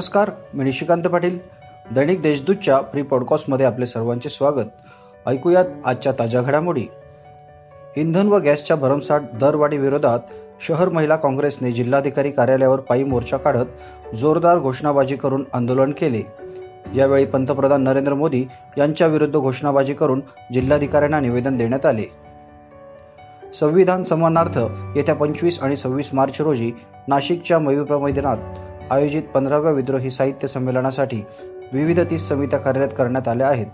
नमस्कार मी निशिकांत पाटील. दैनिक देशदूतच्या प्री पॉडकास्टमध्ये आपले सर्वांचे स्वागत. ऐकूयात आजच्या ताज्या घडामोडी. इंधन व गॅसच्या भरमसाठ दरवाढी विरोधात शहर महिला काँग्रेसने जिल्हाधिकारी कार्यालयावर पायी मोर्चा काढत जोरदार घोषणाबाजी करून आंदोलन केले. यावेळी पंतप्रधान नरेंद्र मोदी यांच्या विरुद्ध घोषणाबाजी करून जिल्हाधिकाऱ्यांना निवेदन देण्यात आले. संविधान सन्मानार्थ येत्या पंचवीस आणि सव्वीस मार्च रोजी नाशिकच्या मयूर मैदानात आयोजित पंधराव्या विद्रोही साहित्य संमेलनासाठी विविध तीस समित्या कार्यरत करण्यात आल्या आहेत.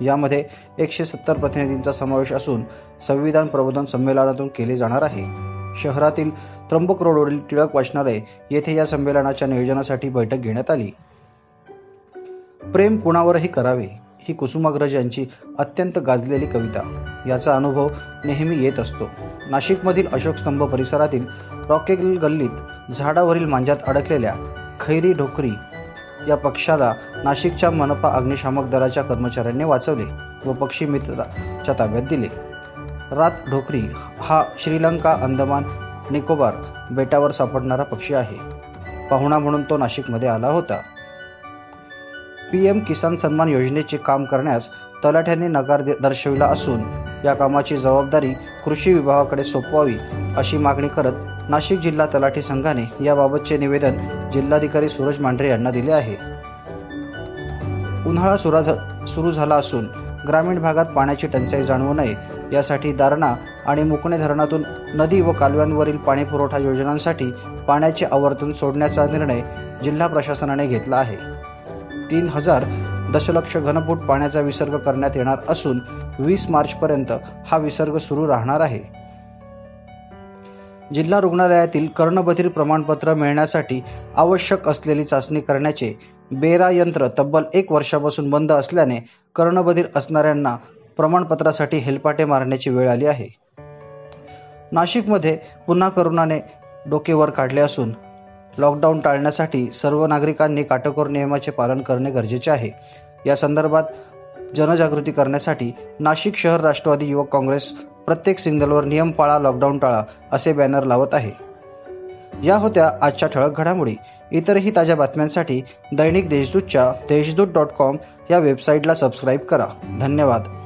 यामध्ये एकशे सत्तर प्रतिनिधींचा समावेश असून संविधान प्रबोधन संमेलनातून केले जाणार आहे. शहरातील त्र्यंबक रोडवरील टिळक वाचनालय येथे या संमेलनाच्या नियोजनासाठी बैठक घेण्यात आली. प्रेम कुणावरही करावे. ही कुसुमाग्रज यांची अत्यंत गाजलेली कविता. याचा अनुभव नेहमी येत असतो. नाशिकमधील अशोक स्तंभ परिसरातील रॉकेल गल्लीत झाडावरील मांजात अडकलेल्या खैरी ढोकरी या पक्षाला नाशिकच्या मनपा अग्निशामक दलाच्या कर्मचाऱ्यांनी वाचवले व पक्षी मित्राच्या ताब्यात दिले. रात ढोकरी हा श्रीलंका अंदमान निकोबार बेटावर सापडणारा पक्षी आहे. पाहुणा म्हणून तो नाशिकमध्ये आला होता. पी एम किसान सन्मान योजनेचे काम करण्यास तलाठ्यांनी नकार दर्शविला असून या कामाची जबाबदारी कृषी विभागाकडे सोपवावी अशी मागणी करत नाशिक जिल्हा तलाठी संघाने याबाबतचे निवेदन जिल्हाधिकारी सूरज मांढरे यांना दिले आहे. उन्हाळा सुरू झाला असून ग्रामीण भागात पाण्याची टंचाई जाणवू नये यासाठी दारणा आणि मुकणे धरणातून नदी व कालव्यांवरील पाणीपुरवठा योजनांसाठी पाण्याचे आवर्तन सोडण्याचा निर्णय जिल्हा प्रशासनाने घेतला आहे. तीन हजार दशलक्ष घनफूट पाण्याचा विसर्ग करण्यात येणार असून वीस मार्चपर्यंत हा विसर्ग सुरू राहणार आहे. जिल्हा रुग्णालयातील कर्णबधीर प्रमाणपत्र मिळण्यासाठी आवश्यक असलेली चाचणी करण्याचे बेरा यंत्र तब्बल एक वर्षापासून बंद असल्याने कर्णबधीर असणाऱ्यांना प्रमाणपत्रासाठी हेलपाटे मारण्याची वेळ आली आहे. नाशिकमध्ये पुन्हा करोनाने डोकेवर काढले असून लॉकडाऊन टाळण्यासाठी सर्व नागरिकांनी काटेकोर नियमाचे पालन करणे गरजेचे आहे. या संदर्भात जनजागृती करण्यासाठी नाशिक शहर राष्ट्रवादी युवक काँग्रेस प्रत्येक सिंगलवर नियम पाळा लॉकडाऊन टाळा असे बॅनर लावत आहे. या होत्या आजच्या ठळक घडामोडी. इतरही ताज्या बातम्यांसाठी दैनिक देशदूतच्या देशदूत डॉट कॉम या वेबसाईटला सबस्क्राईब करा. धन्यवाद.